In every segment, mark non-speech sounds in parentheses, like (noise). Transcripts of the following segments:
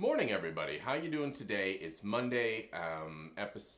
Morning, everybody. How you doing today? It's Monday. Um,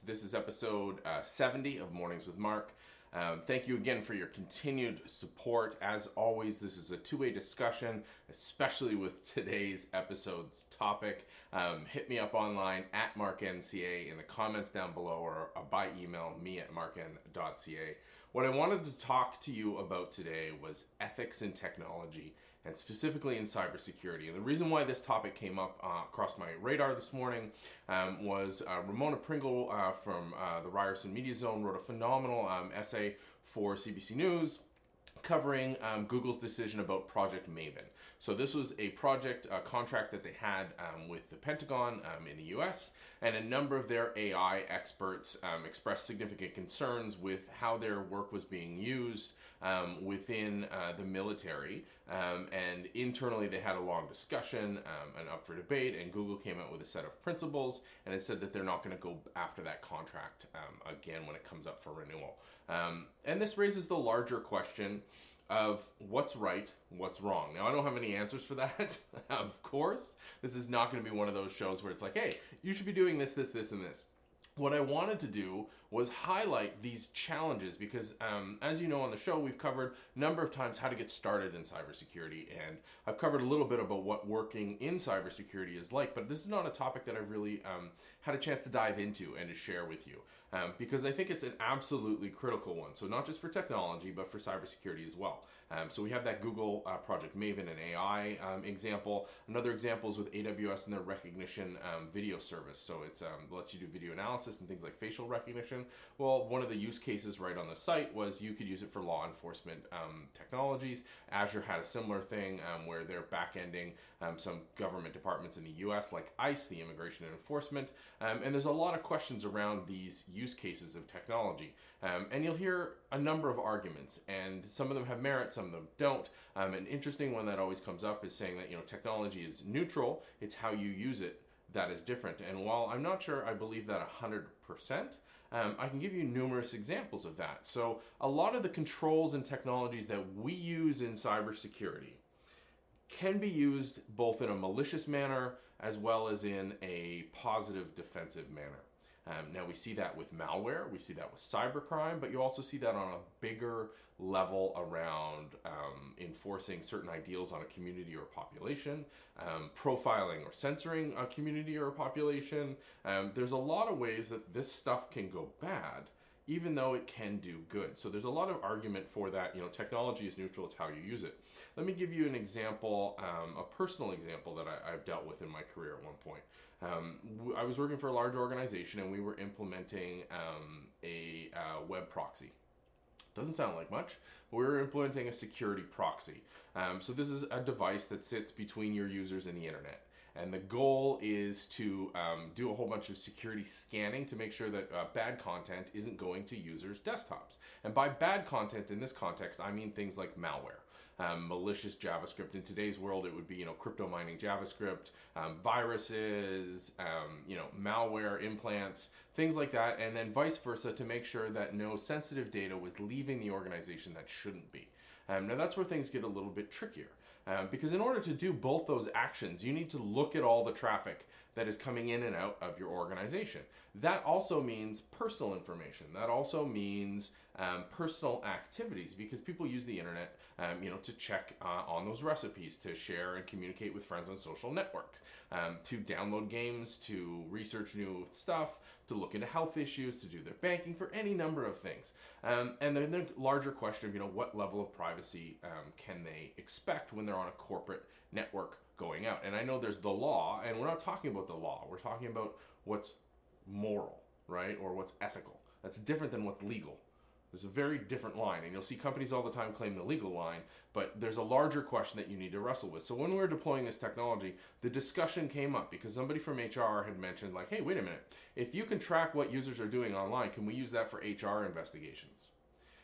this is episode uh, 70 of Mornings with Mark. Um, thank you again for your continued support. As always, this is a two way discussion, especially with today's episode's topic. Um, hit me up online at MarkNCA in the comments down below or uh, by email, me at markn.ca. What I wanted to talk to you about today was ethics in technology and specifically in cybersecurity. And the reason why this topic came up uh, across my radar this morning um, was uh, Ramona Pringle uh, from uh, the Ryerson Media Zone wrote a phenomenal um, essay for CBC News covering um, Google's decision about Project Maven. So this was a project a contract that they had um, with the Pentagon um, in the U.S. and a number of their AI experts um, expressed significant concerns with how their work was being used um, within uh, the military. Um, and internally, they had a long discussion and up for debate. And Google came out with a set of principles and it said that they're not going to go after that contract again when it comes up for renewal. And this raises the larger question of what's right, what's wrong. Now, I don't have any answers for that, (laughs) of course. This is not going to be one of those shows where it's like, hey, you should be doing this, this, this, and this what I wanted to do was highlight these challenges because, um, as you know on the show, we've covered a number of times how to get started in cybersecurity, and I've covered a little bit about what working in cybersecurity is like. But this is not a topic that I've really um, had a chance to dive into and to share with you um, because I think it's an absolutely critical one. So not just for technology, but for cybersecurity as well. Um, so we have that Google uh, Project Maven and AI um, example. Another example is with AWS and their Rekognition um, video service. So it lets you do video analysis and things like facial recognition. Well, one of the use cases right on the site was you could use it for law enforcement um, technologies. Azure had a similar thing um, where they're back-ending um, some government departments in the U.S. like ICE, the Immigration and Enforcement, um, and there's a lot of questions around these cases of technology. Um, and you'll hear a number of arguments, and some of them have merit, some of them don't. Um, an interesting one that always comes up is saying that you know technology is neutral; it's how you use it that is different. And while I'm not sure I believe that 100%, um, I can give you numerous examples of that. So, a lot of the controls and technologies that we use in cybersecurity can be used both in a malicious manner as well as in a positive defensive manner. Um, now we see that with malware, we see that with cybercrime, but you also see that on a bigger level around um, enforcing certain ideals on a community or population, um, profiling or censoring a community or a population. Um, there's a lot of ways that this stuff can go bad even though it can do good. So there's a lot of argument for that. You know, technology is neutral; it's how you use it. Let me give you an example, um, a personal example that I, have dealt with in my career at one point. Um, I was working for a large organization, and we were implementing um, a uh, web proxy. Doesn't sound like much. But We're implementing a security proxy. Um, so this is a device that sits between your users and the internet. And the goal is to um, do a whole bunch of security scanning to make sure that uh, bad content isn't going to users' desktops. And by bad content in this context, I mean things like malware, um, malicious JavaScript. In today's world, it would be you know crypto mining JavaScript, um, viruses, um, you know malware implants, things like that, and then vice versa to make sure that no sensitive data was leaving the organization that shouldn't be. Um, now that's where things get a little bit trickier um, because in order to do both those actions, you need to look at all the traffic that is coming in and out of your organization. That also means personal information. That also means um, personal activities because people use the internet, um, you know, to check uh, on those recipes, to share and communicate with friends on social networks, um, to download games, to research new stuff, to look into health issues, to do their banking, for any number of things. Um, and then the larger question of, you know, what level of privacy um, can they expect when they're on a corporate network going out? And I know there's the law, and we're not talking about the law. We're talking about what's moral, right? Or what's ethical. That's different than what's legal. There's a very different line, and you'll see companies all the time claim the legal line, but there's a larger question that you need to wrestle with. So when we were deploying this technology, the discussion came up because somebody from HR had mentioned, like, hey, wait a minute, if you can track what users are doing online, can we use that for HR investigations?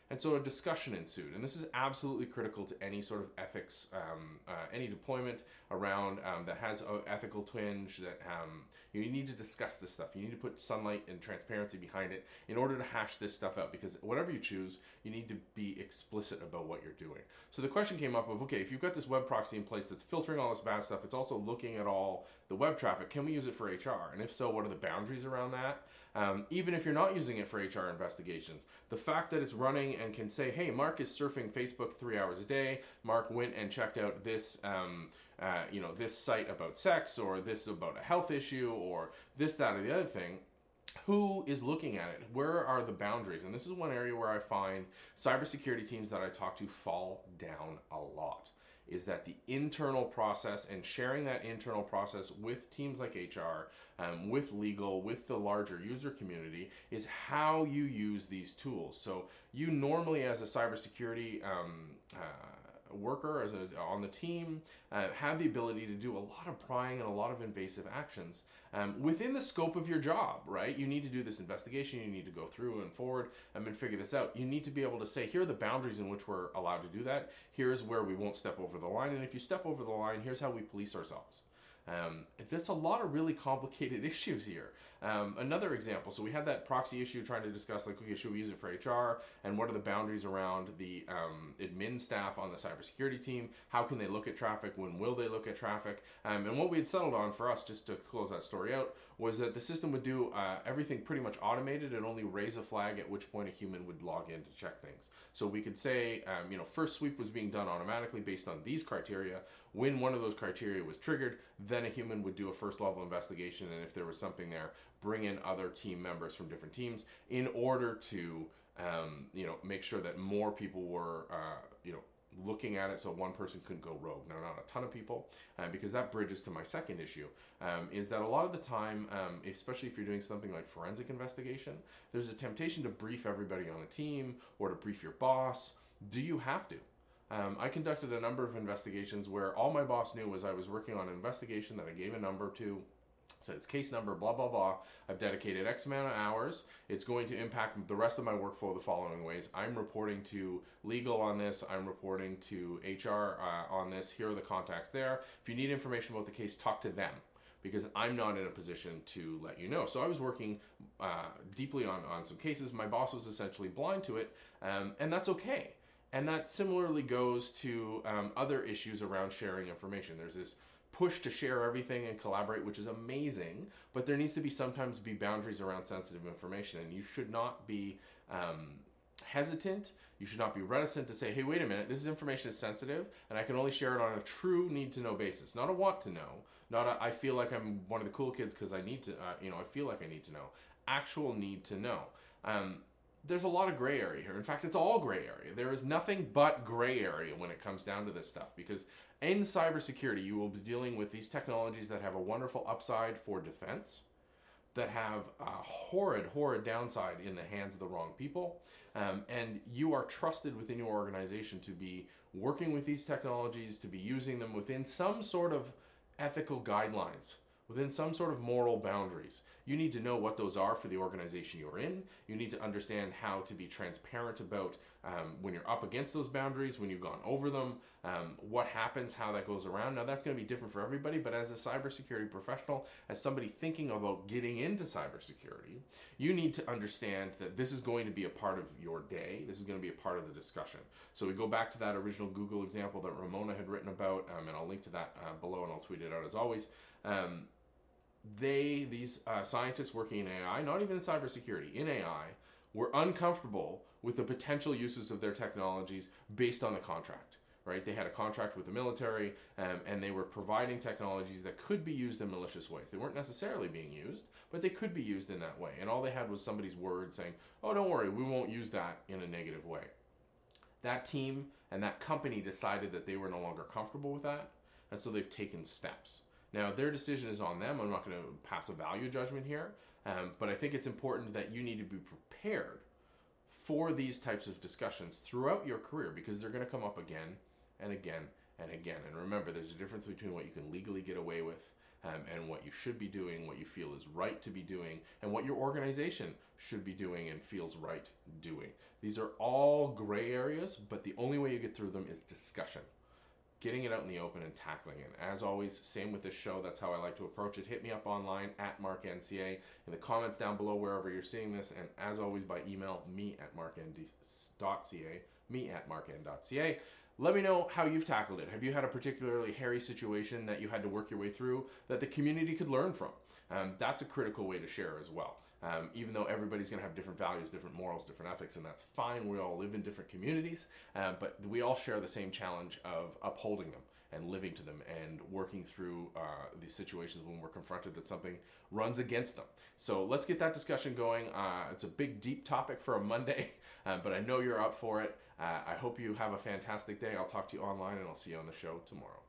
And so a discussion ensued. And this is absolutely critical to any sort of ethics, um, uh, any deployment around um, that has an ethical twinge, that um, you need to discuss this stuff. You need to put sunlight and transparency behind it in order to hash this stuff out because whatever you choose, you need to be explicit about what you're doing. So the question came up of okay, if you've got this web proxy in place that's filtering all this bad stuff, it's also looking at all the web traffic, can we use it for HR? And if so, what are the boundaries around that? Um, even if you're not using it for HR investigations, the fact that it's running and can say, hey, Mark is surfing Facebook three hours a day. Mark went and checked out this, um, uh, you know, this site about sex or this about a health issue or this, that, or the other thing who is looking at it? Where are the boundaries? And this is one area where I find cybersecurity teams that I talk to fall down a lot is that the internal process and sharing that internal process with teams like HR, um, with legal, with the larger user community is how you use these tools. So you normally, as a cybersecurity um, uh, worker as a, on the team uh, have the ability to do a lot of prying and a lot of invasive actions um, within the scope of your job right? You need to do this investigation you need to go through and forward um, and figure this out. You need to be able to say here are the boundaries in which we're allowed to do that. Here's where we won't step over the line and if you step over the line here's how we police ourselves um, a lot of really complicated (laughs) issues here. Um, another example, so we had that proxy issue trying to discuss, like, okay, should we use it for HR? And what are the boundaries around the um, admin staff on the cybersecurity team? How can they look at traffic? When will they look at traffic? Um, and what we had settled on for us, just to close that story out, was that the system would do uh, everything pretty much automated and only raise a flag at which point a human would log in to check things. So we could say, um, you know, first sweep was being done automatically based on these criteria. When one of those criteria was triggered, then a human would do a first level investigation, and if there was something there, bring in other team members from different teams in order to, um, you know, make sure that more people were, uh, you know, looking at it so one person couldn't go rogue. Now, not a ton of people, uh, because that bridges to my second issue, um, is that a lot of the time, um, especially if you're doing something like forensic investigation, there's a temptation to brief everybody on the team or to brief your boss. Do you have to? Um, I conducted a number of investigations where all my boss knew was I was working on an investigation that I gave a number to. So it's case number, blah, blah, blah. I've dedicated X amount of hours. It's going to impact the rest of my workflow the following ways. I'm reporting to legal on this. I'm reporting to HR uh, on this. Here are the contacts there. If you need information about the case, talk to them because I'm not in a position to let you know. So I was working uh, deeply on, on some cases. My boss was essentially blind to it, um, and that's okay. And that similarly goes to um, other issues around sharing information. There's this push to share everything and collaborate, which is amazing, but there needs to be sometimes be boundaries around sensitive information, and you should not be um, hesitant. You should not be reticent to say, "Hey, wait a minute, this information is sensitive, and I can only share it on a true need to know basis, not a want to know, not a I feel like I'm one of the cool kids because I need to, uh, you know, I feel like I need to know. Actual need to know." Um, there's a lot of gray area here. In fact, it's all gray area. There is nothing but gray area when it comes down to this stuff because in cybersecurity, you will be dealing with these technologies that have a wonderful upside for defense, that have a horrid, horrid downside in the hands of the wrong people. Um, and you are trusted within your organization to be working with these technologies, to be using them within some sort of ethical guidelines within some sort of moral boundaries. You need to know what those are for the organization you're in. You need to understand how to be transparent about um, when you're up against those boundaries, when you've gone over them, um, what happens, how that goes around. Now, that's going to be different for everybody, but as a cybersecurity professional, as somebody thinking about getting into cybersecurity, you need to understand that this is going to be a part of your day. This is going to be a part of the discussion. So we go back to that original Google example that Ramona had written about, um, and I'll link to that uh, below and I'll tweet it out as always. Um, they, these uh, scientists working in AI, not even in cybersecurity, in AI, were uncomfortable with the potential uses of their technologies based on the contract. Right? They had a contract with the military, um, and they were providing technologies that could be used in malicious ways. They weren't necessarily being used, but they could be used in that way. And all they had was somebody's word saying, "Oh, don't worry, we won't use that in a negative way." That team and that company decided that they were no longer comfortable with that, and so they've taken steps. Now, their decision is on them. I'm not going to pass a value judgment here, um, but I think it's important that you need to be prepared for these types of discussions throughout your career because they're going to come up again and again and again. And remember, there's a difference between what you can legally get away with um, and what you should be doing, what you feel is right to be doing, and what your organization should be doing and feels right doing. These are all gray areas, but the only way you get through them is discussion getting it out in the open and tackling it. As always, same with this show. That's how I like to approach it. Hit me up online at marknca in the comments down below wherever you're seeing this, and as always by email me at markn.ca, me at markn.ca. Let me know how you've tackled it. Have you had a particularly hairy situation that you had to work your way through that the community could learn from? Um, that's a critical way to share as well. Um, even though everybody's going to have different values, different morals, different ethics, and that's fine. We all live in different communities, uh, but we all share the same challenge of upholding them and living to them and working through uh, these situations when we're confronted that something runs against them. So let's get that discussion going. Uh, it's a big, deep topic for a Monday, (laughs) uh, but I know you're up for it. Uh, I hope you have a fantastic day. I'll talk to you online and I'll see you on the show tomorrow.